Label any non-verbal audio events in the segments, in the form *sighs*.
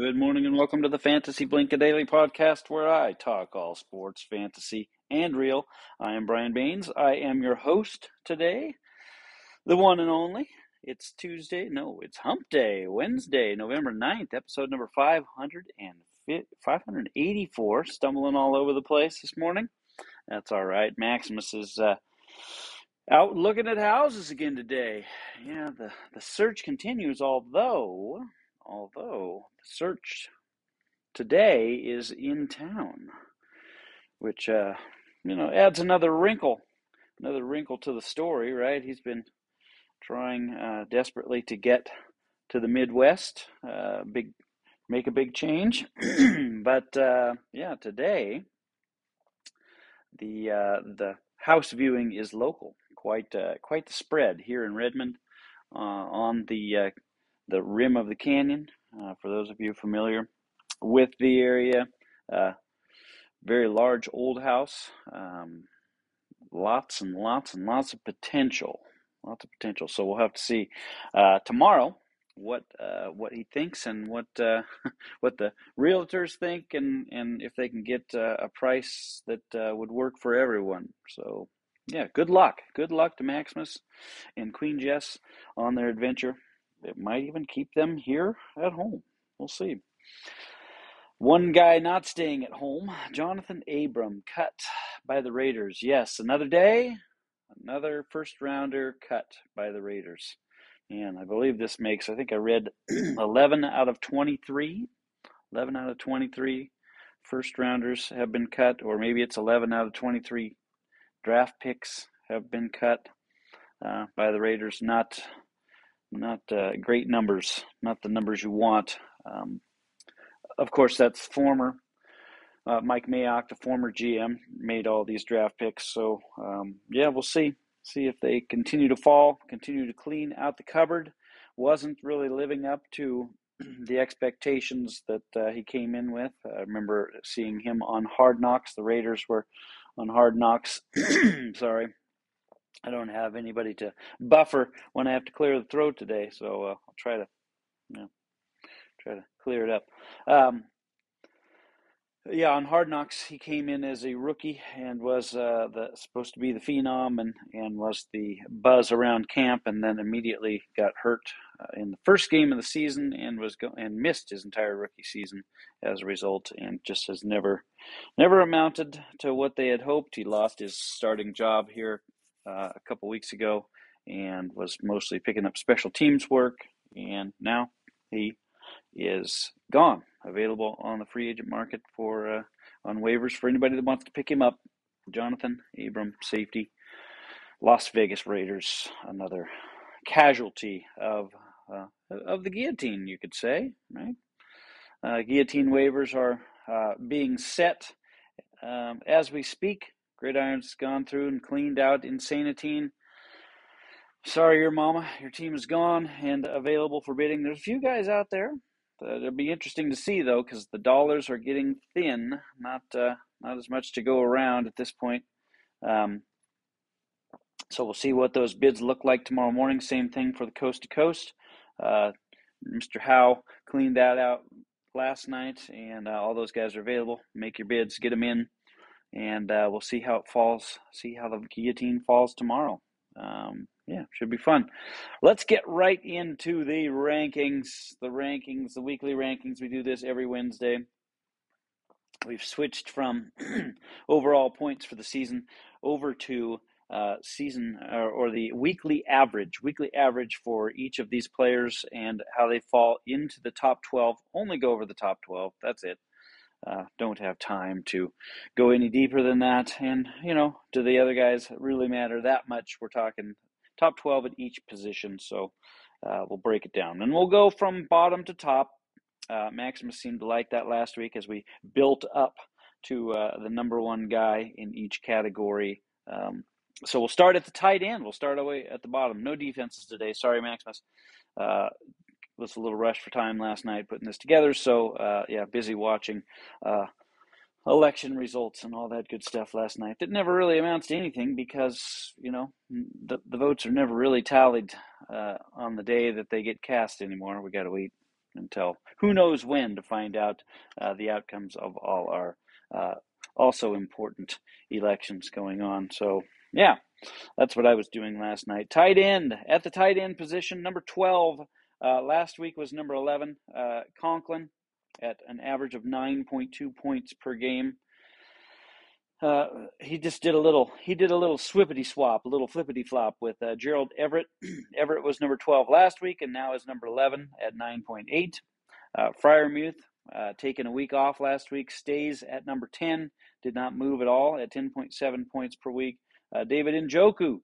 Good morning and welcome to the Fantasy Blink a Daily podcast where I talk all sports, fantasy, and real. I am Brian Baines. I am your host today, the one and only. It's Tuesday, no, it's Hump Day, Wednesday, November 9th, episode number 500 and 584. Stumbling all over the place this morning. That's all right. Maximus is uh, out looking at houses again today. Yeah, the, the search continues, although although the search today is in town, which uh, you know adds another wrinkle, another wrinkle to the story. Right? He's been trying uh, desperately to get to the Midwest, uh, big, make a big change. *clears throat* but uh, yeah, today the uh, the house viewing is local. Quite uh, quite the spread here in Redmond on the the rim of the canyon. Uh, for those of you familiar with the area, uh, very large old house, um, lots and lots and lots of potential, lots of potential. So we'll have to see uh, tomorrow what uh, what he thinks and what uh, *laughs* what the realtors think and and if they can get uh, a price that would work for everyone. So yeah, good luck. Good luck to Maximus and Queen Jess on their adventure. It might even keep them here at home. We'll see. One guy not staying at home, Jonathan Abram, cut by the Raiders. Yes, another day, another first rounder cut by the Raiders. And I believe this makes, I think I read *clears throat* 11 out of 23. 11 out of 23 first rounders have been cut, or maybe it's 11 out of 23 draft picks have been cut uh, by the Raiders. Not not uh, great numbers, not the numbers you want. Um, of course, that's former uh, Mike Mayock, the former GM, made all these draft picks. So um, yeah, we'll see. See if they continue to fall, continue to clean out the cupboard. Wasn't really living up to *clears throat* the expectations that uh, he came in with. I remember seeing him on Hard Knocks. The Raiders were on Hard Knocks. *clears throat* Sorry, I don't have anybody to buffer when I have to clear the throat today, so uh, I'll try to, you know, try to clear it up. Um, yeah, on Hard Knocks, he came in as a rookie and was uh, the, supposed to be the phenom and, and was the buzz around camp, and then immediately got hurt uh, in the first game of the season and was go- and missed his entire rookie season as a result, and just has never never amounted to what they had hoped. He lost his starting job here uh, a couple weeks ago and was mostly picking up special teams work. And now he is gone, available on the free agent market for uh, on waivers for anybody that wants to pick him up. Jonathan Abram, safety, Las Vegas Raiders, another casualty of uh, of the guillotine, you could say, right? Uh, guillotine waivers are uh, being set um, as we speak. Gridiron's gone through and cleaned out Insanitine. Sorry, your mama. Your team is gone and available for bidding. There's a few guys out there. It'll be interesting to see though, because the dollars are getting thin. Not uh, not as much to go around at this point. Um, so we'll see what those bids look like tomorrow morning. Same thing for the coast to coast. Uh, Mr. Howe cleaned that out last night, and uh, all those guys are available. Make your bids, get them in and uh, we'll see how it falls. See how the guillotine falls tomorrow. Um, yeah, should be fun. Let's get right into the rankings. The rankings, the weekly rankings. We do this every Wednesday. We've switched from *clears throat* overall points for the season over to uh, season or, or, the weekly average, weekly average for each of these players and how they fall into the top 12. Only go over the top 12. That's it uh, don't have time to go any deeper than that. And, you know, do the other guys really matter that much? We're talking top 12 at each position. So uh, we'll break it down. And we'll go from bottom to top. Uh, Maximus seemed to like that last week as we built up to uh, the number one guy in each category. Um, so we'll start at the tight end. We'll start away at the bottom. No defenses today. Sorry, Maximus. Was a little rushed for time last night putting this together. So uh, yeah, busy watching uh, election results and all that good stuff last night. That never really amounts to anything because you know the the votes are never really tallied uh, on the day that they get cast anymore. We got to wait until who knows when to find out uh, the outcomes of all our uh, also important elections going on. So, yeah, that's what I was doing last night. Tight end at the tight end position, number 12. Uh, last week was number 11, uh, Conklin, at an average of 9.2 points per game. Uh, he just did a little. He did a little swippity swap, a little flippity flop with uh, Gerald Everett. *clears throat* Everett was number 12 last week, and now is number 11 at 9.8. Uh, Freiermuth, uh, taking a week off last week, stays at number 10. Did not move at all at 10.7 points per week. Uh, David Njoku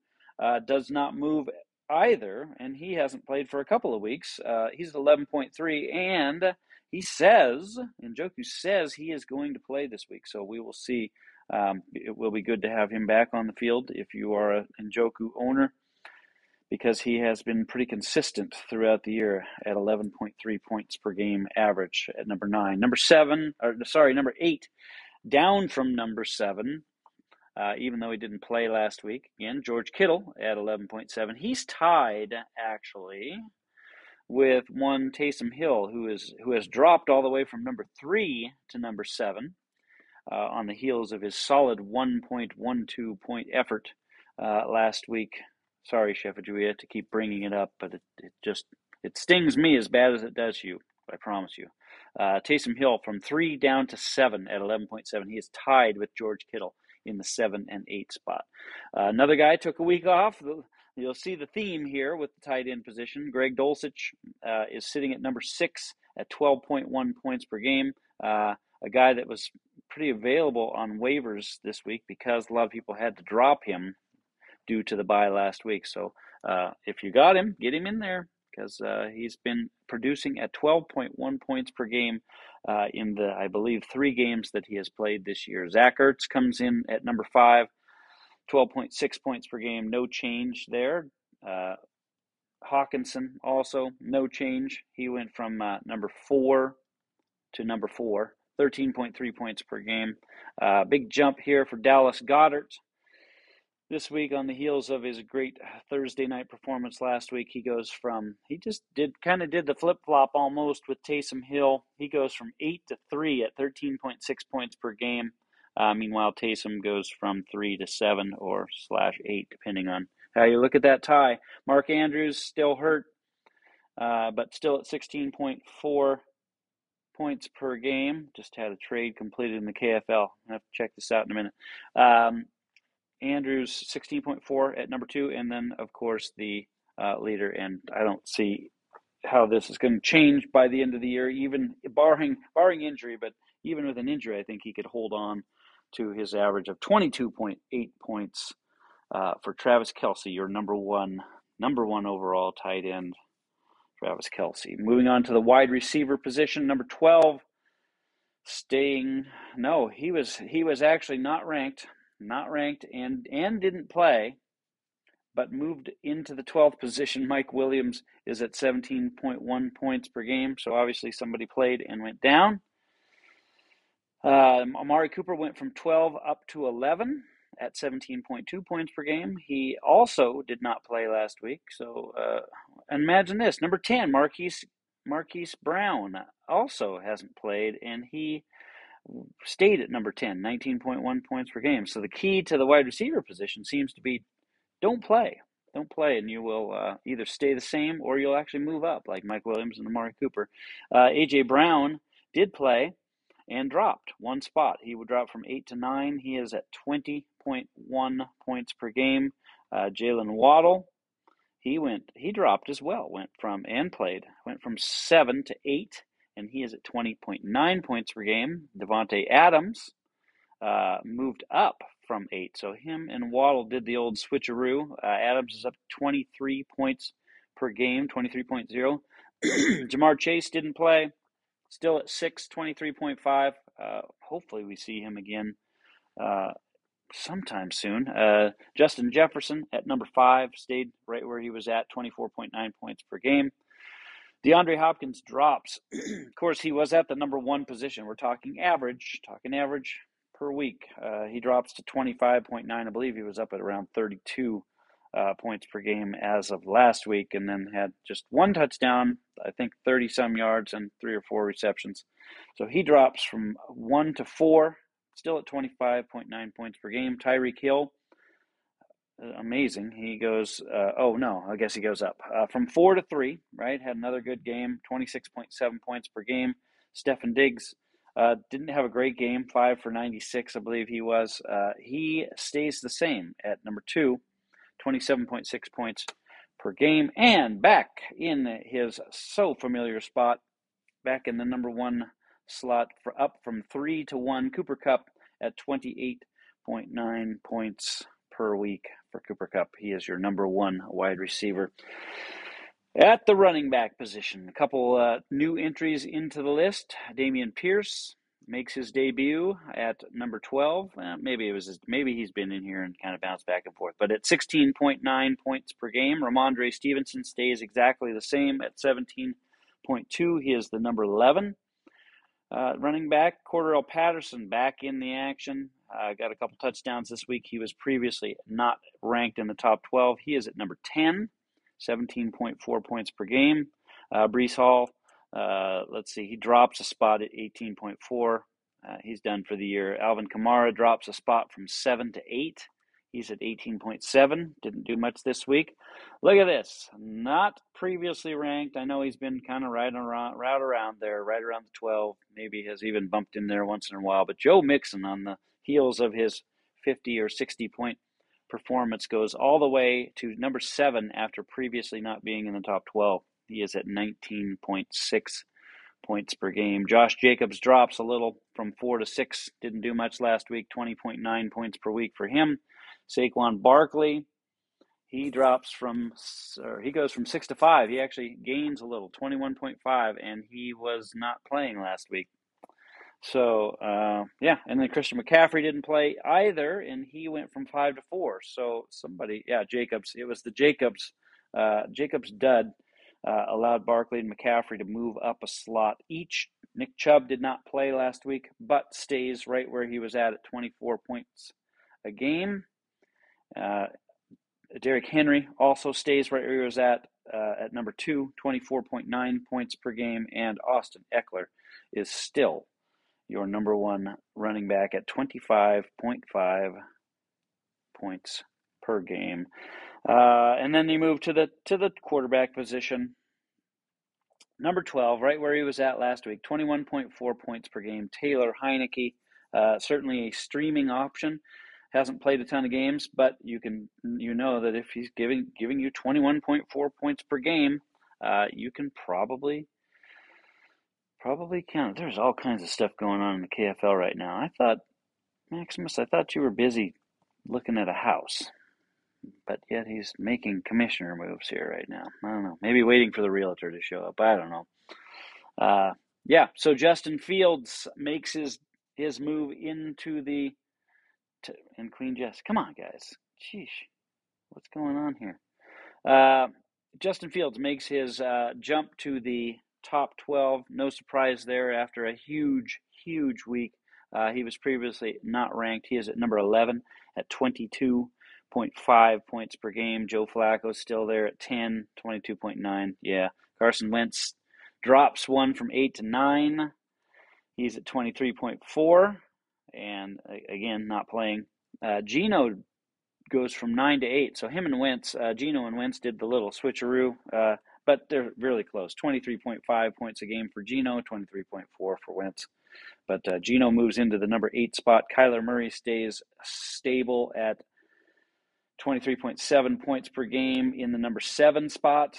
does not move either, and he hasn't played for a couple of weeks. Uh, he's 11.3, and he says, Njoku says he is going to play this week, so we will see um, it will be good to have him back on the field if you are a Njoku owner because he has been pretty consistent throughout the year at 11.3 points per game average at number nine. Number seven, or sorry, number eight, down from number seven, uh, even though he didn't play last week. Again, George Kittle at 11.7. He's tied actually with one Taysom Hill, who is who has dropped all the way from number three to number seven uh, on the heels of his solid 1.12 point effort uh, last week. Sorry, Chef Julia, to keep bringing it up, but it, it just it stings me as bad as it does you. I promise you. Uh, Taysom Hill from three down to seven at 11.7. He is tied with George Kittle in the seven and eight spot. Uh, another guy took a week off. You'll see the theme here with the tight end position. Greg Dulcich uh, is sitting at number six at 12.1 points per game. Uh, a guy that was pretty available on waivers this week because a lot of people had to drop him due to the bye last week. So uh, if you got him, get him in there because uh, he's been producing at 12.1 points per game uh, in the, I believe, three games that he has played this year. Zach Ertz comes in at number five, 12.6 points per game, no change there. Uh, Hockenson also no change. He went from uh, number four to number four. 13.3 points per game. Uh, big jump here for Dallas Goedert. This week, on the heels of his great Thursday night performance last week, he goes from he just did kind of did the flip flop almost with Taysom Hill. He goes from eight to three at 13.6 points per game. Uh, meanwhile, Taysom goes from three to seven or slash eight, depending on how you look at that tie. Mark Andrews still hurt, uh, but still at 16.4 points per game. Just had a trade completed in the KFL. I have to check this out in a minute. Um, Andrews 16.4 at number two, and then of course the uh, leader. And I don't see how this is going to change by the end of the year, even barring barring injury. But even with an injury, I think he could hold on to his average of 22.8 points uh, for Travis Kelce, your number one number one overall tight end Travis Kelce. Moving on to the wide receiver position, number 12, staying no, he was he was actually not ranked, not ranked and and didn't play, but moved into the 12th position. *laughs* Mike Williams is at 17.1 points per game, so obviously somebody played and went down. Uh, Amari Cooper went from 12 up to 11 at 17.2 points per game. He also did not play last week. So uh, imagine this number 10, Marquise, Marquise Brown, also hasn't played, and he stayed at number 10, 19.1 points per game. So the key to the wide receiver position seems to be don't play. Don't play, and you will uh, either stay the same or you'll actually move up, like Mike Williams and Amari Cooper. Uh, A.J. Brown did play and dropped one spot. He would drop from 8 to 9. He is at 20.1 points per game. Uh, Jaylen Waddle, he went, he dropped as well, went from, and played, went from 7 to 8, and he is at 20.9 points per game. Davante Adams uh, moved up from 8. So him and Waddle did the old switcheroo. Uh, Adams is up 23 points per game, 23.0. *clears throat* Ja'Marr Chase didn't play still at 623.5. Uh, hopefully, we see him again uh, sometime soon. Uh, Justin Jefferson at number five stayed right where he was at, 24.9 points per game. DeAndre Hopkins drops. *clears throat* of course, he was at the number one position. We're talking average, talking average per week. Uh, he drops to 25.9. I believe he was up at around 32 uh, points per game as of last week, and then had just one touchdown, I think 30 some yards, and three or four receptions. So he drops from one to four, still at 25.9 points per game. Tyreek Hill, amazing. He goes, uh, oh no, I guess he goes up uh, from four to three, right? Had another good game, 26.7 points per game. Stefon Diggs uh, didn't have a great game, five for 96, I believe he was. Uh, he stays the same at number two, 27.6 points per game, and back in his so familiar spot, back in the number one slot for up from three to one. Cooper Kupp at 28.9 points per week for Cooper Kupp. He is your number one wide receiver. At the running back position, a couple uh, new entries into the list. Dameon Pierce makes his debut at number 12. Uh, maybe it was his, maybe he's been in here and kind of bounced back and forth, but at 16.9 points per game. Rhamondre Stevenson stays exactly the same at 17.2. He is the number 11 uh, running back. Cordarrelle Patterson back in the action. Uh, got a couple touchdowns this week. He was previously not ranked in the top 12. He is at number 10 17.4 points per game. Uh, Breece Hall, uh, let's see, he drops a spot at 18.4. Uh, he's done for the year. Alvin Kamara drops a spot from 7 to 8. He's at 18.7. Didn't do much this week. Look at this. Not previously ranked. I know he's been kind of right around, right around there, right around the 12. Maybe has even bumped in there once in a while. But Joe Mixon on the heels of his 50 or 60 point performance goes all the way to number seven after previously not being in the top 12. He is at 19.6 points per game. Josh Jacobs drops a little from four to six. Didn't do much last week. 20.9 points per week for him. Saquon Barkley, he drops from, or he goes from six to five. He actually gains a little, 21.5, and he was not playing last week. So uh, yeah, and then Christian McCaffrey didn't play either, and he went from five to four. So somebody, yeah, Jacobs. It was the Jacobs, uh, Jacobs dud uh, allowed Barkley and McCaffrey to move up a slot each. Nick Chubb did not play last week, but stays right where he was at at 24 points a game. Uh, Derrick Henry also stays right where he was at uh, at number two, 24.9 points per game, and Austin Ekeler is still your number one running back at 25.5 points per game. Uh, and then you move to the to the quarterback position. Number 12, right where he was at last week, 21.4 points per game. Taylor Heinicke, uh, certainly a streaming option. Hasn't played a ton of games, but you can you know that if he's giving giving you 21.4 points per game, uh, you can probably Probably count. There's all kinds of stuff going on in the KFL right now. I thought, Maximus, I thought you were busy looking at a house, but yet he's making commissioner moves here right now. I don't know. Maybe waiting for the realtor to show up. I don't know. Uh, yeah. So Justin Fields makes his his move into the to, and Queen Jess. Come on, guys. Sheesh, what's going on here? Uh, Justin Fields makes his uh, jump to the top 12. No surprise there after a huge, huge week. Uh, he was previously not ranked. He is at number 11 at 22.5 points per game. Joe Flacco still there at 10, 22.9. Yeah. Carson Wentz drops one from 8 to 9. He's at 23.4. And again, not playing. Uh, Geno goes from 9 to 8. So him and Wentz, uh, Geno and Wentz did the little switcheroo. Uh, but they're really close. 23.5 points a game for Geno, 23.4 for Wentz. But uh, Geno moves into the number eight spot. Kyler Murray stays stable at 23.7 points per game in the number seven spot.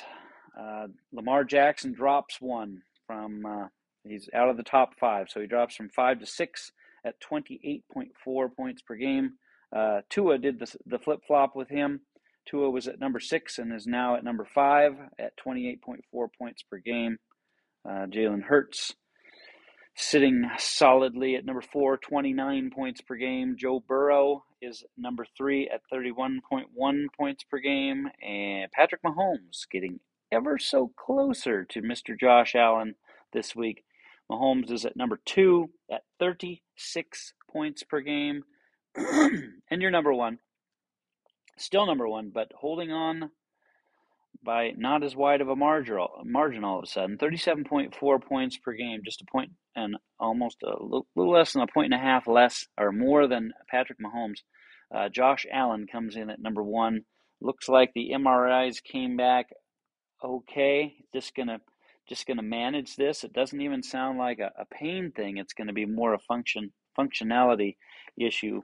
Uh, Lamar Jackson drops one from, uh, he's out of the top five. So he drops from five to six at 28.4 points per game. Uh, Tua did the, the flip flop with him. Tua was at number six and is now at number five at 28.4 points per game. Uh, Jalen Hurts sitting solidly at number four, 29 points per game. Joe Burrow is number three at 31.1 points per game. And Patrick Mahomes getting ever so closer to Mr. Josh Allen this week. Mahomes is at number two at 36 points per game. *clears throat* and your number one Still number one, but holding on by not as wide of a margin, margin all of a sudden. 37.4 points per game, just a point and almost a little, less than a point and a half less or more than Patrick Mahomes. Uh, Josh Allen comes in at number one. Looks like the MRIs came back okay. Just gonna just gonna manage this. It doesn't even sound like a, a pain thing. It's to be more a function functionality issue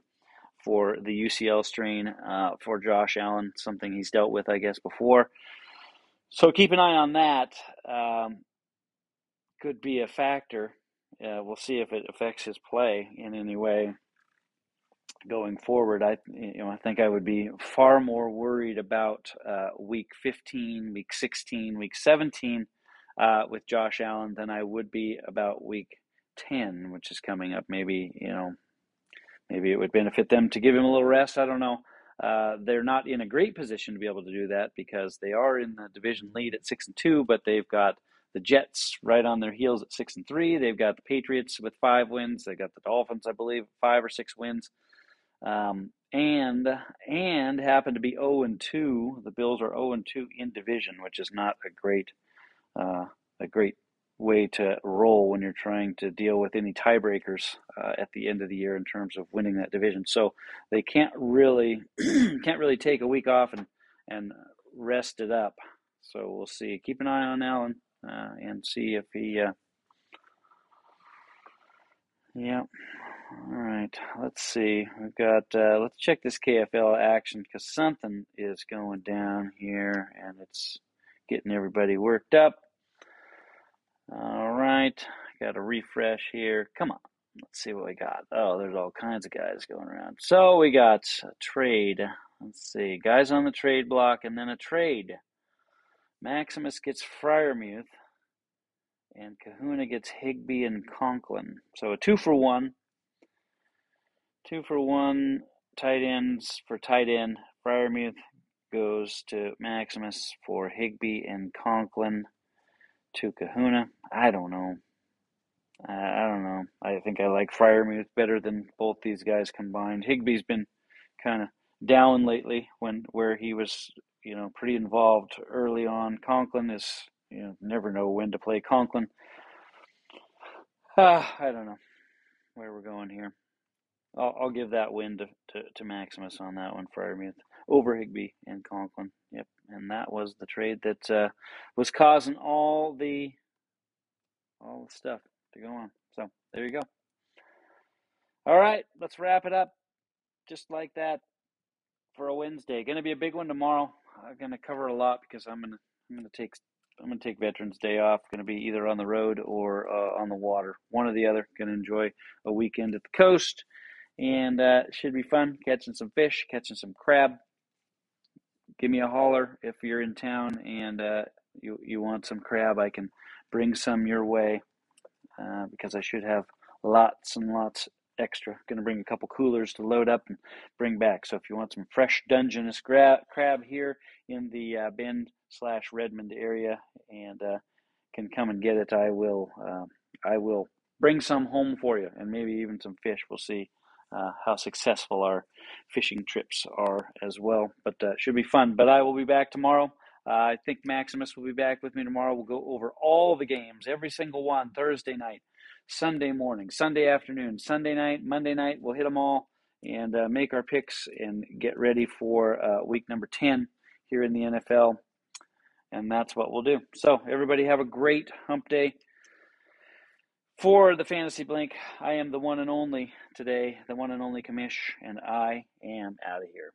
for the UCL strain uh, for Josh Allen, something he's dealt with, I guess, before. So keep an eye on that. Um, could be a factor. Uh, we'll see if it affects his play in any way going forward. I you know I think I would be far more worried about uh, week 15, week 16, week 17 uh, with Josh Allen than I would be about week 10, which is coming up. Maybe you know maybe it would benefit them to give him a little rest. I don't know. Uh, they're not in a great position to be able to do that because they are in the division lead at six and two, but they've got the Jets right on their heels at six and three. They've got the Patriots with five wins. They got the Dolphins, I believe, five or six wins, um, and and happen to be zero oh and two. The Bills are zero oh and two in division, which is not a great uh, a great way to roll when you're trying to deal with any tiebreakers uh, at the end of the year in terms of winning that division. So they can't really *clears throat* can't really take a week off and and rest it up. So we'll see. Keep an eye on Allen uh, and see if he. Uh, yeah. All right. Let's see. We've got. Uh, let's check this KFL action because something is going down here and it's getting everybody worked up. All right, got a refresh here. Come on, let's see what we got. Oh, there's all kinds of guys going around. So we got a trade. Let's see, guys on the trade block, and then a trade. Maximus gets Freiermuth, and Kahuna gets Higbee and Conklin. So a two for one. Two for one tight ends for tight end. Freiermuth goes to Maximus for Higbee and Conklin to Kahuna. I don't know. I, I don't know. I think I like Freiermuth better than both these guys combined. Higbee's been kind of down lately when where he was, you know, pretty involved early on. Conklin is, you know, never know when to play Conklin. Uh, *sighs* I don't know where we're going here. I'll, I'll give that win to, to, to Maximus on that one, Freiermuth over Higbee and Conklin. Yep, and that was the trade that uh, was causing all the all the stuff to go on. So there you go. All right, let's wrap it up just like that for a Wednesday. Going to be a big one tomorrow. I'm going to cover a lot because I'm going to I'm going to take I'm going to take Veterans Day off. Going to be either on the road or uh, on the water, one or the other. Going to enjoy a weekend at the coast, and uh, should be fun catching some fish, catching some crab, give me a holler if you're in town and uh, you you want some crab. I can bring some your way uh, because I should have lots and lots extra. Going to bring a couple coolers to load up and bring back. So if you want some fresh Dungeness gra- crab here in the uh, Bend slash Redmond area and uh, can come and get it, I will. Uh, I will bring some home for you and maybe even some fish. We'll see uh, how successful our fishing trips are as well. But uh, should be fun. But I will be back tomorrow. Uh, I think Maximus will be back with me tomorrow. We'll go over all the games, every single one, Thursday night, Sunday morning, Sunday afternoon, Sunday night, Monday night. We'll hit them all and uh, make our picks and get ready for uh, week number 10 here in the NFL. And that's what we'll do. So, everybody have a great hump day. For the Fantasy Blink, I am the one and only today, the one and only Commish, and I am out of here.